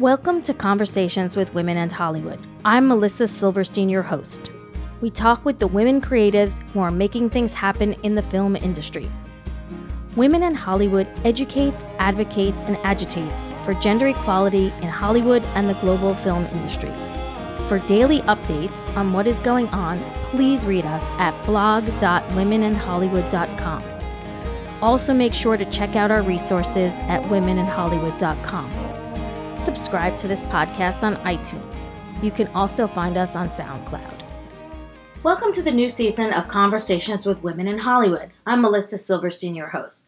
Welcome to Conversations with Women and Hollywood. I'm Melissa Silverstein, your host. We talk with the women creatives who are making things happen in the film industry. Women in Hollywood educates, advocates, and agitates for gender equality in Hollywood and the global film industry. For daily updates on what is going on, please read us at blog.womeninhollywood.com. Also, make sure to check out our resources at womeninhollywood.com. Subscribe to this podcast on iTunes. You can also find us on SoundCloud. Welcome to the new season of Conversations with Women in Hollywood. I'm Melissa Silverstein, your host.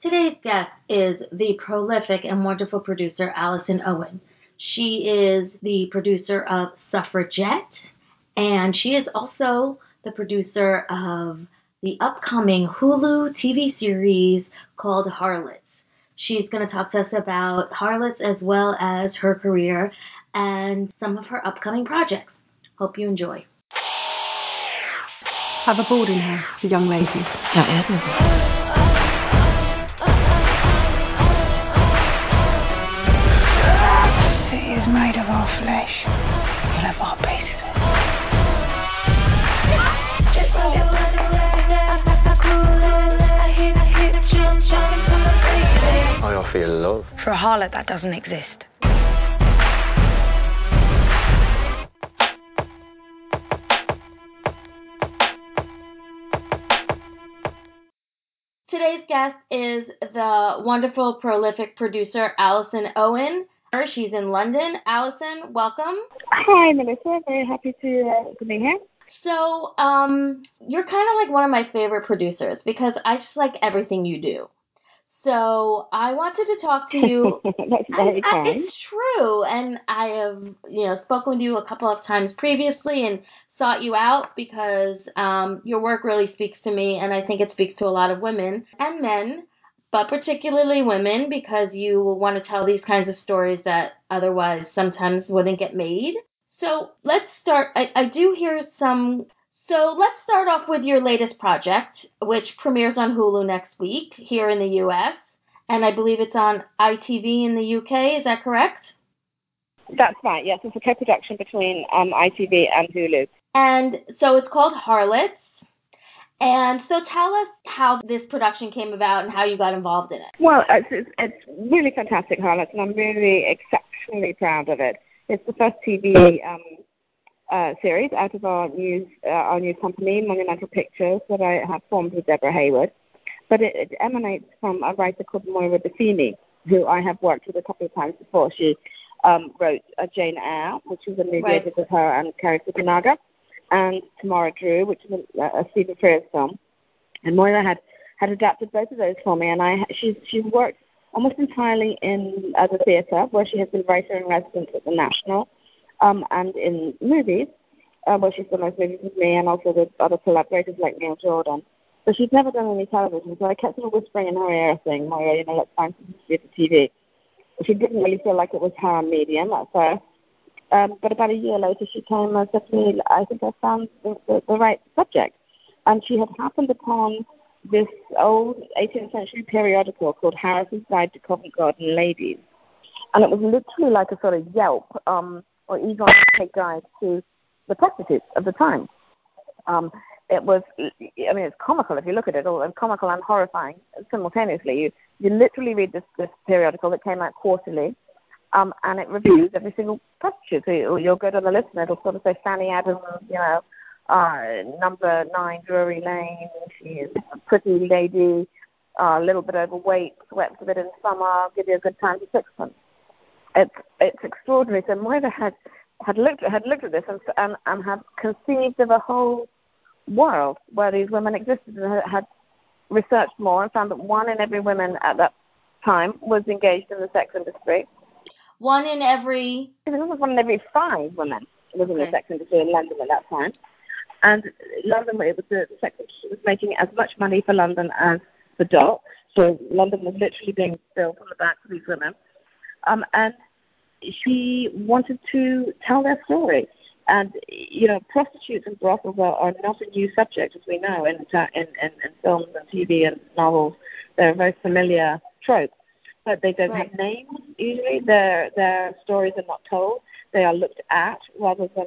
Today's guest is the prolific and wonderful producer Alison Owen. She is the producer of Suffragette, and she is also the producer of the upcoming Hulu TV series called Harlots. She's going to talk to us about Harlots as well as her career and some of her upcoming projects. Hope you enjoy. Have a boarding house for young ladies. Ja, er I offer you love. For a harlot, that doesn't exist. Today's guest is the wonderful, prolific producer Alison Owen. She's in London. Alison, welcome. Hi, Melissa. Very happy to, uh, to be here. So, um, you're kind of like one of my favorite producers because I just like everything you do. So I wanted to talk to you. I- I- it's true, and I have you know spoken with you a couple of times previously and sought you out because um, your work really speaks to me, and I think it speaks to a lot of women and men, but particularly women because you want to tell these kinds of stories that otherwise sometimes wouldn't get made. So let's start. I, I do hear some. So let's start off with your latest project, which premieres on Hulu next week here in the US. And I believe it's on ITV in the UK. Is that correct? That's right. Yes, it's a co-production between um, ITV and Hulu. And so it's called Harlots. And so tell us how this production came about and how you got involved in it. Well, it's, it's, it's really fantastic, Harlots, and I'm really exceptionally proud of it. It's the first TV um, uh, series out of our news uh, our news company, Monumental Pictures, that I have formed with Deborah Hayward. But it, it emanates from a writer called Moira Buffini, who I have worked with a couple of times before. She um, wrote uh, Jane Eyre, which was a movie Right. with her and Cary Fukunaga, and Tamara Drewe, which is a, a Stephen Frears film. And Moira had, had adapted both of those for me, and I she's she's worked almost entirely in uh, the theatre, where she has been writer in residence at the National, um, and in movies, uh, where she's done those movies with me, and also with other collaborators like Neil Jordan. But she's never done any television, so I kept sort of whispering in her ear, saying, Moira, you know, let's find something to do for TV. She didn't really feel like it was her medium at first. Um, but about a year later, she came and said to me, I think I found the, the, the right subject. And she had happened upon this old 18th century periodical called Harrison's Guide to Covent Garden Ladies. And it was literally like a sort of Yelp um, or Yvonne Take guide to the prostitutes of the time. Um, it was, I mean, it's comical if you look at it, all, comical and horrifying simultaneously. You, you literally read this, this periodical that came out quarterly, um, and it reviews every single prostitute. So you, you'll go to the list and it'll sort of say Fanny Adams, you know, uh, number nine Drury Lane. She is a pretty lady, uh, a little bit overweight, sweats a bit in summer. Give you a good time for sixpence. It's it's extraordinary. So Moira had had looked had looked at this and and, and had conceived of a whole world where these women existed and had, had researched more and found that one in every woman at that time was engaged in the sex industry. One in every. It was one in every five women was in Okay. the sex industry in London at that time. And London, it was the sex industry was making as much money for London as the dock. So London was literally being built on the backs of these women. Um, and she wanted to tell their story. And you know, prostitutes and brothels are, are not a new subject, as we know, in, in, in, in films and TV and novels. They're a very familiar trope. but they don't right. have names. Usually, their their stories are not told; they are looked at rather than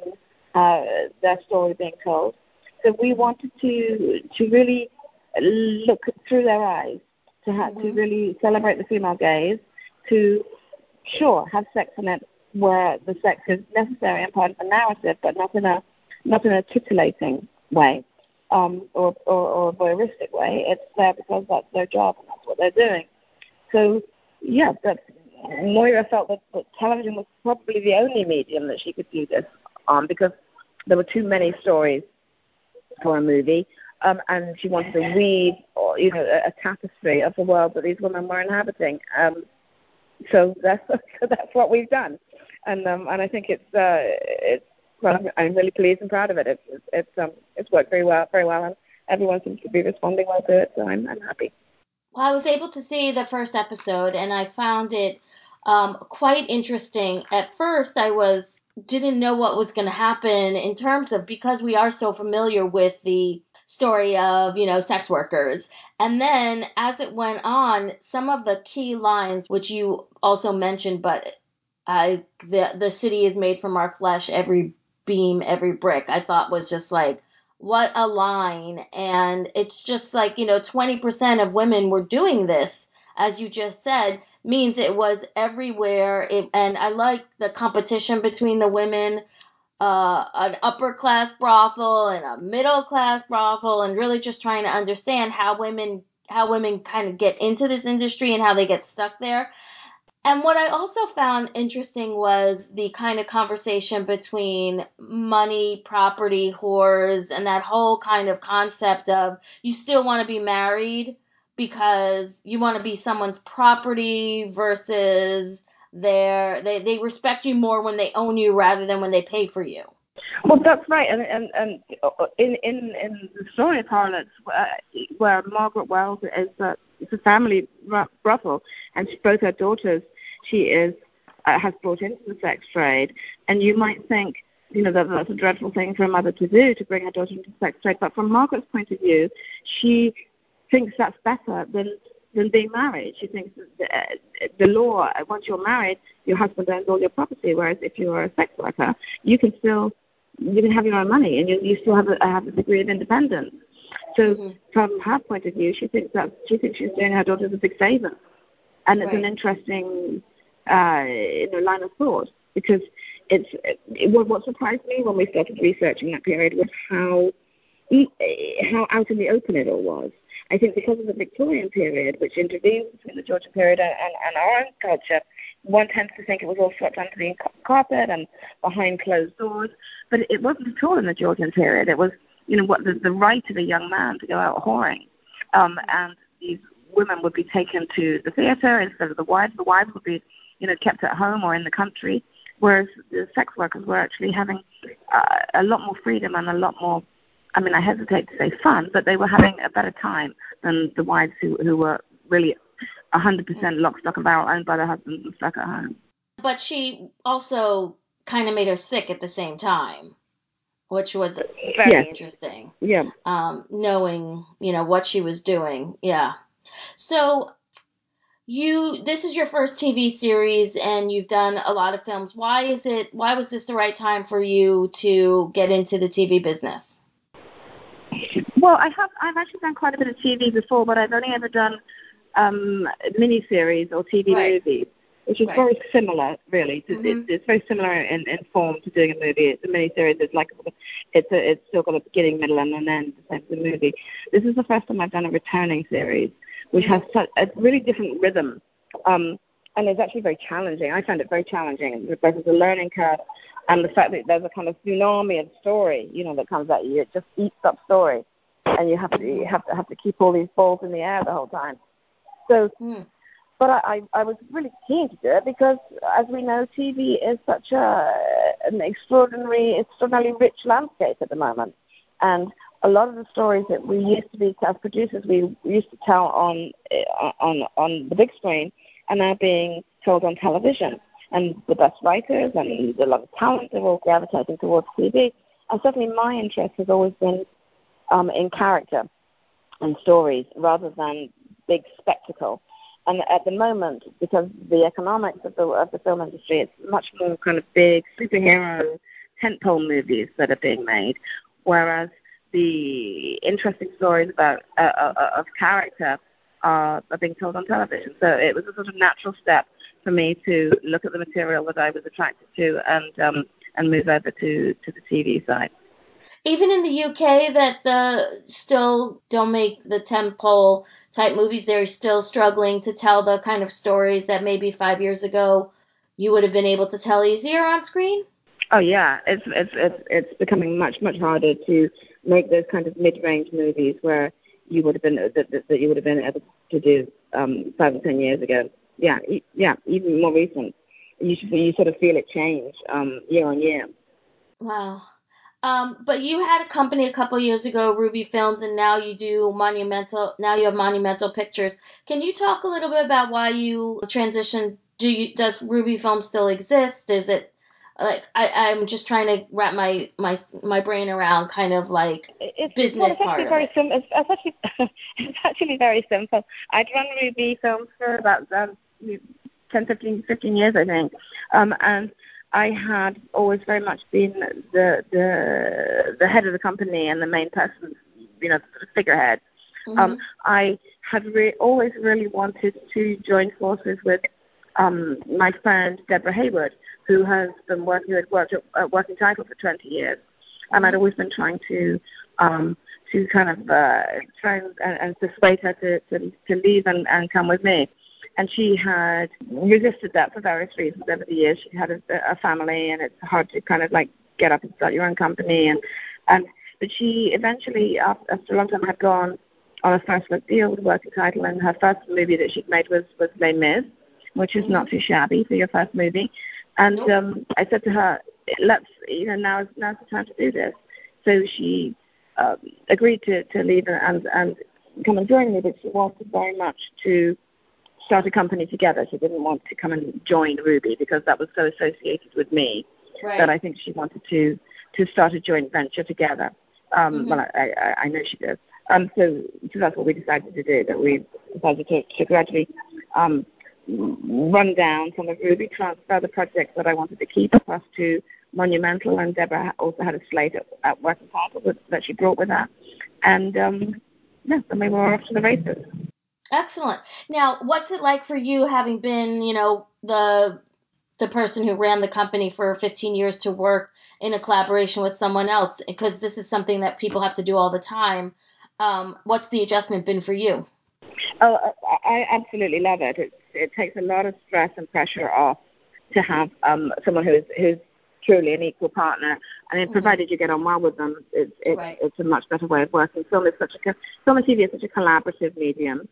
uh, their story being told. So we wanted to to really look through their eyes, to have mm-hmm. to really celebrate the female gaze, to sure have sex in it where the sex is necessary and part of the narrative, but not in a not in a titillating way um, or, or, or a voyeuristic way. It's there because that's their job and that's what they're doing. So, yeah, that Moira felt that, that television was probably the only medium that she could do this on because there were too many stories for a movie. Um, and she wanted to weave, you know, a, a tapestry of the world that these women were inhabiting. Um, so that's so that's what we've done, and um, and I think it's uh, it's well, I'm really pleased and proud of it. It's it's um, it's worked very well, very well, and everyone seems to be responding well to it. So I'm I'm happy. Well, I was able to see the first episode, and I found it um, quite interesting. At first, I was didn't know what was going to happen in terms of because we are so familiar with the story of you know sex workers and then as it went on some of the key lines which you also mentioned but I the the city is made from our flesh every beam, every brick, I thought was just like, what a line. And it's just like, you know, 20% of women were doing this, as you just said, means it was everywhere. It, and I like the competition between the women. Uh, an upper class brothel and a middle class brothel, and really just trying to understand how women how women kind of get into this industry and how they get stuck there. And what I also found interesting was the kind of conversation between money, property, whores, and that whole kind of concept of you still want to be married because you want to be someone's property versus their they they respect you more when they own you rather than when they pay for you. Well, that's right, and and, and in in in the story of Harlots, where, where Margaret Wells is a it's a family brothel, and both her daughters she is uh, has brought into the sex trade, and you might think, you know, that that's a dreadful thing for a mother to do to bring her daughter into the sex trade. But from Margaret's point of view, she thinks that's better than than being married. She thinks the, uh, the law, once you're married, your husband owns all your property. Whereas if you're a sex worker, you can still you can have your own money and you, you still have a, have a degree of independence. So mm-hmm. from her point of view, she thinks that she thinks she's doing her daughter a big favor, and it's right. an interesting uh, you know, line of thought because it's it, what surprised me when we started researching that period was how how out in the open it all was. I think because of the Victorian period, which intervenes between the Georgian period and, and, and our own culture, one tends to think it was all swept under the carpet and behind closed doors. But it wasn't at all in the Georgian period. It was, you know, what the, the right of a young man to go out whoring, um, and these women would be taken to the theatre instead of the wives. The wives would be you know, kept at home or in the country, whereas the sex workers were actually having uh, a lot more freedom and a lot more. I mean, I hesitate to say fun, but they were having a better time than the wives who who were really 100% lock, stock, and barrel owned by their husbands and stuck at home. But she also kind of made her sick at the same time, which was very yeah. interesting. Yeah. Um, knowing you know what she was doing. Yeah. So you this is your first TV series and you've done a lot of films. Why is it why was this the right time for you to get into the TV business? Well, I have I've actually done quite a bit of TV before, but I've only ever done um miniseries or TV right. movies, which is right. very similar, really. Mm-hmm. It's, it's, very similar in, in form to doing a movie. It's a miniseries. It's like it's a, it's still got a beginning, middle, and an end, the same as a movie. This is the first time I've done a returning series which has such a really different rhythm. Um, and it's actually very challenging. I found it very challenging, both as a learning curve and the fact that there's a kind of tsunami of story, you know, that comes at you. It just eats up story, and you have to you have to have to keep all these balls in the air the whole time. So, mm. but I, I I was really keen to do it because, as we know, TV is such a an extraordinary, extraordinarily rich landscape at the moment, and a lot of the stories that we used to be as producers we used to tell on uh, on on the big screen are now being told on television. And the best writers and the lot of talent are all gravitating towards TV. And certainly my interest has always been um, in character and stories rather than big spectacle. and at the moment, because the economics of the of the film industry, it's much more kind of big superhero tentpole movies that are being made, whereas the interesting stories about uh, uh, uh, of character are, are being told on television. So it was a sort of natural step for me to look at the material that I was attracted to and um, and move over to to the TV side. Even in the UK, that the still don't make the tentpole type movies, they're still struggling to tell the kind of stories that maybe five years ago you would have been able to tell easier on screen. Oh yeah, it's it's it's it's becoming much much harder to make those kind of mid-range movies where you would have been that, that, that you would have been able to do um, five or ten years ago. Yeah, e- yeah, even more recent. You should, you sort of feel it change um, year on year. Wow. Um, but you had a company a couple years ago, Ruby Films, and now you do Monumental. Now you have Monumental Pictures. Can you talk a little bit about why you transitioned? Do you does Ruby Films still exist? Is it like I, I'm just trying to wrap my my my brain around kind of like it's, business well, it's part actually very of it. sim- it's, it's actually it's actually very simple. I'd run Ruby Films for about um, 10, 15, 15 years, I think, um, and I had always very much been the the the head of the company and the main person, you know, the figurehead. Mm-hmm. Um, I had re- always really wanted to join forces with um, my friend Deborah Hayward, who has been working with worked at Working Title for 20 years, and I'd always been trying to um, to kind of uh, try and, and persuade her to, to to leave and, and come with me. And she had resisted that for various reasons over the years. She had a, a family, and it's hard to kind of like get up and start your own company. And and but she eventually, after, after a long time, had gone on a first look deal with Working Title, and her first movie that she'd made was was Les Mis, which is not too shabby for your first movie. And um, I said to her, "Let's, you know, now now's the time to do this." So she um, agreed to to leave and and come and join me, but she wanted very much to start a company together. She didn't want to come and join Ruby because that was so associated with me Right. that I think she wanted to to start a joint venture together. Um, Mhm. Well, I, I, I know she did. Um, so, so that's what we decided to do. That we decided to, to gradually um, run down some of Ruby, transfer the projects that I wanted to keep across to Monumental, and Deborah also had a slate at, at Working Title that, that she brought with her, and um, yeah, then we were off to the races. Excellent. Now, what's it like for you having been, you know, the the person who ran the company for 15 years to work in a collaboration with someone else? Because this is something that people have to do all the time. Um, what's the adjustment been for you? Oh, I I absolutely love it. It it takes a lot of stress and pressure off to have um, someone who's who's truly an equal partner. I mean, Mhm. provided you get on well with them, it's it's, Right. it's a much better way of working. Film is such a film and TV is such a collaborative medium.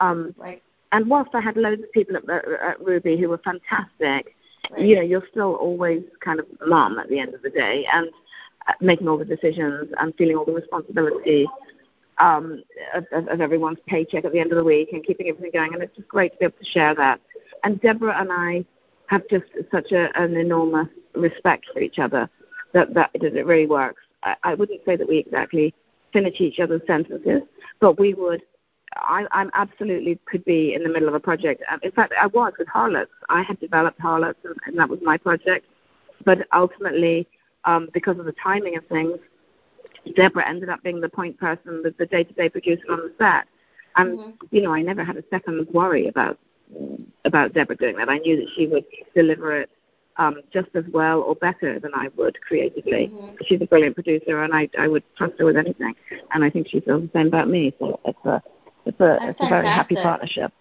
Um, Right. and whilst I had loads of people at, at Ruby who were fantastic, Right. you know, you're still always kind of mum at the end of the day and uh, making all the decisions and feeling all the responsibility um, of, of, everyone's paycheck at the end of the week and keeping everything going. And it's just great to be able to share that. And Deborah and I have just such a, an enormous respect for each other that, that, that it really works. I, I wouldn't say that we exactly finish each other's sentences, but we would. I, I'm absolutely could be in the middle of a project. Um, In fact, I was with Harlots. I had developed Harlots, and, and that was my project. But ultimately, um, because of the timing of things, Deborah ended up being the point person, the, the day-to-day producer on the set. And Mhm. you know, I never had a second worry about about Deborah doing that. I knew that she would deliver it um, just as well or better than I would creatively. Mhm. She's a brilliant producer, and I I would trust her with anything. And I think she feels the same about me. So it's a it's a That's it's a very happy partnership.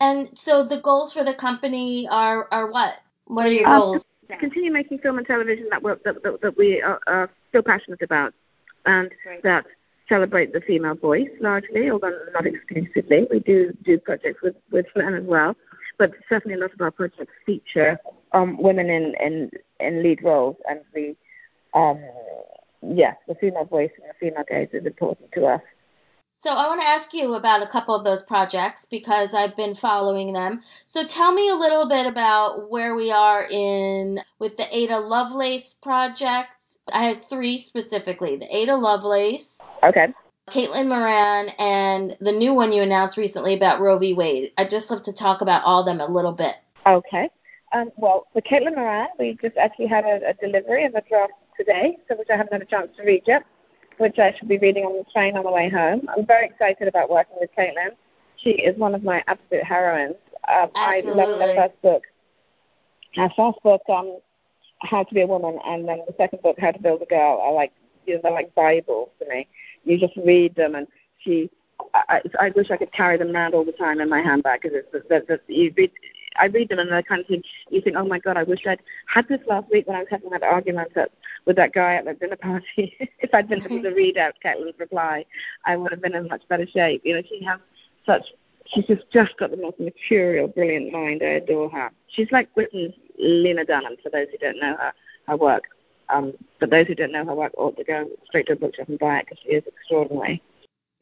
And so the goals for the company are are what? What are your Um, goals? continue making film and television that, that, that, that we are, are still passionate about, and that celebrate the female voice largely, although not exclusively. We do do projects with, with men as well, but certainly a lot of our projects feature um, women in, in, in lead roles, and the um, yeah, the female voice and the female gaze is important to us. So I want to ask you about a couple of those projects because I've been following them. So tell me a little bit about where we are in with the Ada Lovelace project. I had three specifically: the Ada Lovelace, Okay. Caitlin Moran and the new one you announced recently about Roe v. Wade. I'd just love to talk about all of them a little bit. Okay. Um, well, for Caitlin Moran, we just actually had a, a delivery of a draft today, so which I haven't had a chance to read yet, which I should be reading on the train on the way home. I'm very excited about working with Caitlin. She is one of my absolute heroines. Um, I love her first book. Her first book, um, How to Be a Woman, and then the second book, How to Build a Girl, are like you know, they're like Bibles to me. You just read them, and she. I, I wish I could carry them around all the time in my handbag because it's that, that you read. I read them and I kind of think you think, oh my god, I wish I'd had this last week when I was having that argument at, with that guy at the dinner party. if I'd been able to read out Caitlin's reply, I would have been in much better shape. You know, she has such. She's just just got the most mercurial, brilliant mind. I adore her. She's like Britain's Lena Dunham. For those who don't know her, her work. Um, but those who don't know her work ought to go straight to a bookshop and buy it because she is extraordinary.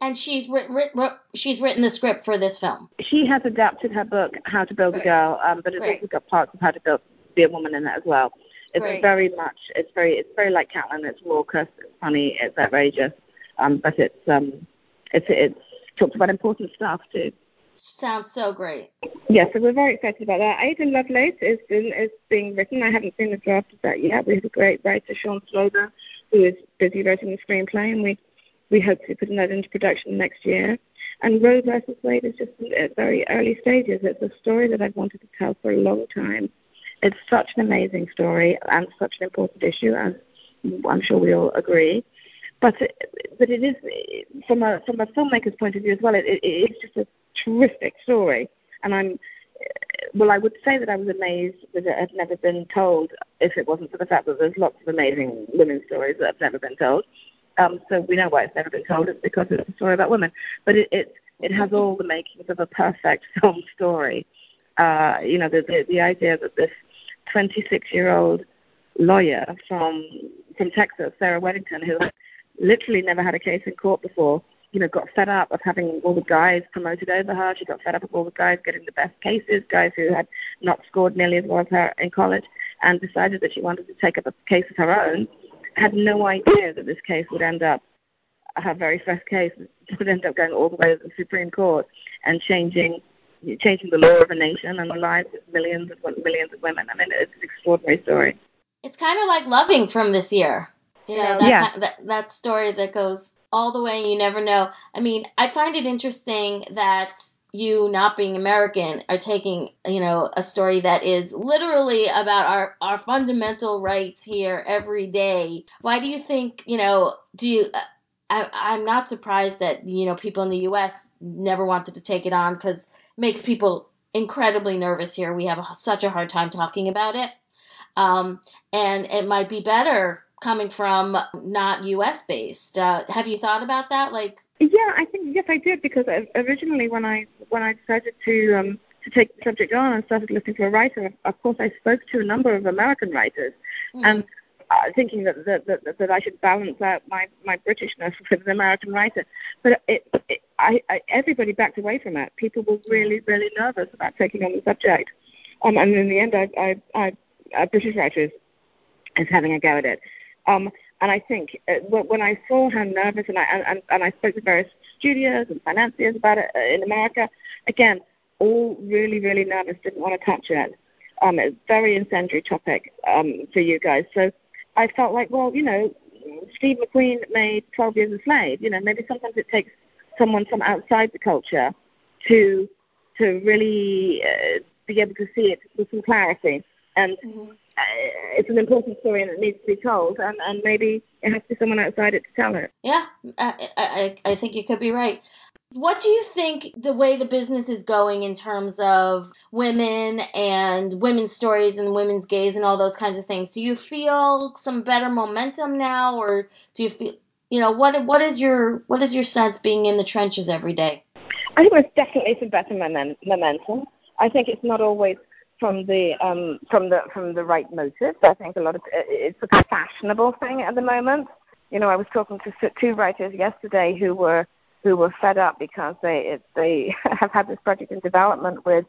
And she's written, written, she's written the script for this film. She has adapted her book How to Build a Girl, um, but it's also got parts of How to Build Be a Woman in it as well. It's Great. very much it's very it's very like Caitlin. It's raucous, it's funny, it's outrageous, um, but it's um it's it's talks about important stuff too. Sounds so great. Yeah, so we're very excited about that. Ada Lovelace is, is being written. I haven't seen the draft of that yet. We have a great writer, Sean Sloger, who is busy writing the screenplay, and we we hope to be putting that into production next year. And Roe versus Wade is just at very early stages. It's a story that I've wanted to tell for a long time. It's such an amazing story and such an important issue, as I'm sure we all agree. But but it is from a from a filmmaker's point of view as well. It, it, it's just a terrific story, and I'm well, I would say that I was amazed that it had never been told if it wasn't for the fact that there's lots of amazing women's stories that have never been told. Um, so we know why it's never been told. It's because it's a story about women. But it it, it has all the makings of a perfect film story. Uh, you know, the, the the idea that this 26 year old lawyer from from Texas, Sarah Weddington, who literally never had a case in court before, you know, got fed up of having all the guys promoted over her. She got fed up of all the guys getting the best cases, guys who had not scored nearly as well as her in college, and decided that she wanted to take up a case of her own. Had no idea that this case would end up, her very first case would end up going all the way to the Supreme Court and changing changing the law of a nation and the lives of millions of millions of women. I mean, it's an extraordinary story. It's kind of like Loving from this year. You know, that, yeah. that that story that goes all the way. You never know. I mean, I find it interesting that you not being American are taking, you know, a story that is literally about our our fundamental rights here every day. Why do you think, you know, do you I I'm not surprised that, you know, people in the US never wanted to take it on it makes people incredibly nervous here. We have a, such a hard time talking about it. Um, and it might be better coming from not U.S. based. Uh, have you thought about that? Like, yeah, I think yes, I did because originally when I when I decided to um, to take the subject on and started looking for a writer, of course I spoke to a number of American writers, mm-hmm. and uh, thinking that, that that that I should balance out my my Britishness with an American writer. But it, it I, I everybody backed away from it. People were really really nervous about taking on the subject, um, and in the end, I I, I uh, British writers is having a go at it. Um, and I think uh, when I saw how nervous, and I and, and I spoke to various studios and financiers about it uh, in America, again, all really really nervous, didn't want to touch it. Um, it's a very incendiary topic um, for you guys. So I felt like, well, you know, Steve McQueen made 12 Years a Slave. You know, maybe sometimes it takes someone from outside the culture to to really uh, be able to see it with some clarity. And mm-hmm. Uh, it's an important story and it needs to be told, and, and maybe it has to be someone outside it to tell it. Yeah, I, I, I think you could be right. What do you think the way the business is going in terms of women and women's stories and women's gaze and all those kinds of things? Do you feel some better momentum now, or do you feel, you know, what what is your what is your sense being in the trenches every day? I think there's definitely some better momentum. I think it's not always from the um, from the from the right motives. I think a lot of it's a fashionable thing at the moment. You know, I was talking to two writers yesterday who were who were fed up because they they have had this project in development with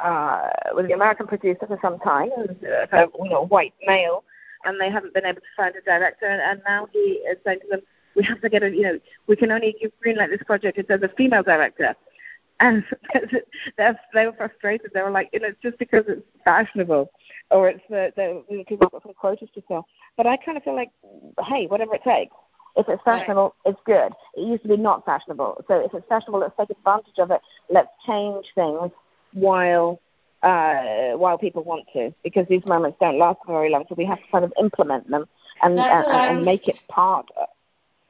uh, with the American producer for some time, uh, you know, white male, and they haven't been able to find a director, and, and now he is saying to them, we have to get a, you know, we can only greenlight this project if there's a female director. And they're, they were frustrated. They were like, you know, it's just because it's fashionable, or it's the, the you know, people got some quotas to sell. But I kind of feel like, hey, whatever it takes. If it's fashionable, right. it's good. It used to be not fashionable. So if it's fashionable, let's take advantage of it. Let's change things while uh, while people want to, because these moments don't last very long. So we have to kind of implement them and and, and, make it part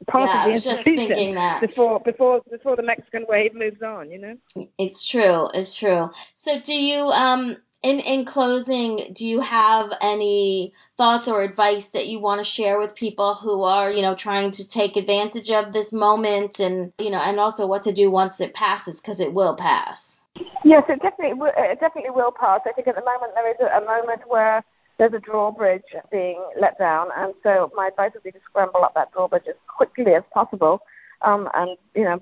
part yeah, of the institution before before before the Mexican wave moves on. You know. It's true. It's true. So do you um in in closing, do you have any thoughts or advice that you want to share with people who are, you know, trying to take advantage of this moment and, you know, and also what to do once it passes because it will pass? Yes, it definitely it definitely will pass. I think at the moment there is a, a moment where there's a drawbridge being let down, and so my advice would be to scramble up that drawbridge as quickly as possible, um, and you know,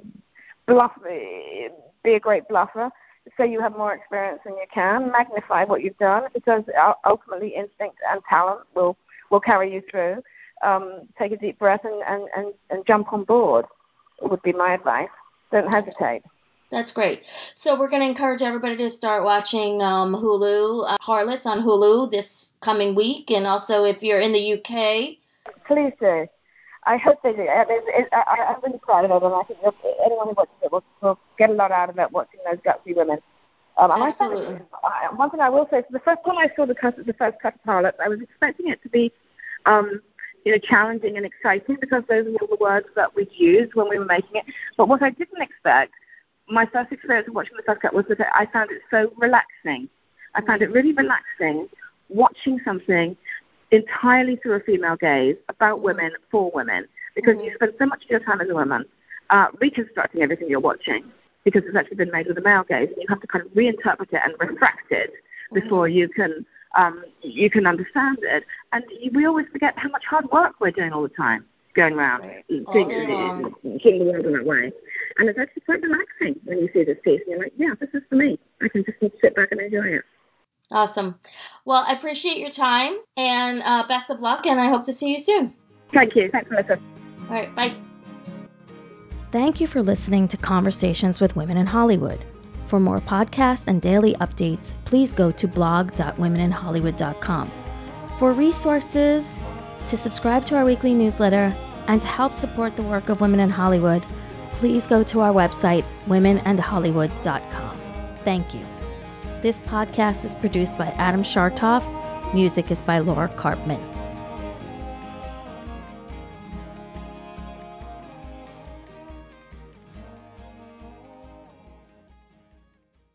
bluff, be a great bluffer so you have more experience than you can. Magnify what you've done because ultimately instinct and talent will will carry you through. Um, take a deep breath and, and, and, and jump on board would be my advice. Don't hesitate. That's great. So we're going to encourage everybody to start watching um, Hulu uh, Harlots on Hulu this coming week, and also if you're in the UK, please do. I hope they do. It, it, I, I'm really proud of it, and I think anyone who watches it will, will get a lot out of it watching those gutsy women. Um, and Absolutely. I found one thing I will say: so the first time I saw the cut, the first cut of Harlots, I was expecting it to be, um, you know, challenging and exciting because those were all the words that we'd used when we were making it. But what I didn't expect, my first experience of watching the first cut was that I found it so relaxing. I found it really relaxing watching something entirely through a female gaze about mm-hmm. women for women because mm-hmm. you spend so much of your time as a woman uh, reconstructing everything you're watching because it's actually been made with a male gaze and you have to kind of reinterpret it and refract it mm-hmm. before you can um, you can understand it. And we always forget how much hard work we're doing all the time, going around right. seeing, seeing the world in that way. And it's actually quite relaxing when you see this piece and you're like, yeah, this is for me. I can just sit back and enjoy it. Awesome. Well, I appreciate your time and uh, best of luck, and I hope to see you soon. Thank you. Thanks, Melissa. All right. Bye. Thank you for listening to Conversations with Women in Hollywood. For more podcasts and daily updates, please go to blog.womeninhollywood.com. For resources, to subscribe to our weekly newsletter, and to help support the work of women in Hollywood, please go to our website, womenandhollywood.com. Thank you. This podcast is produced by Adam Shartoff. Music is by Laura Karpman.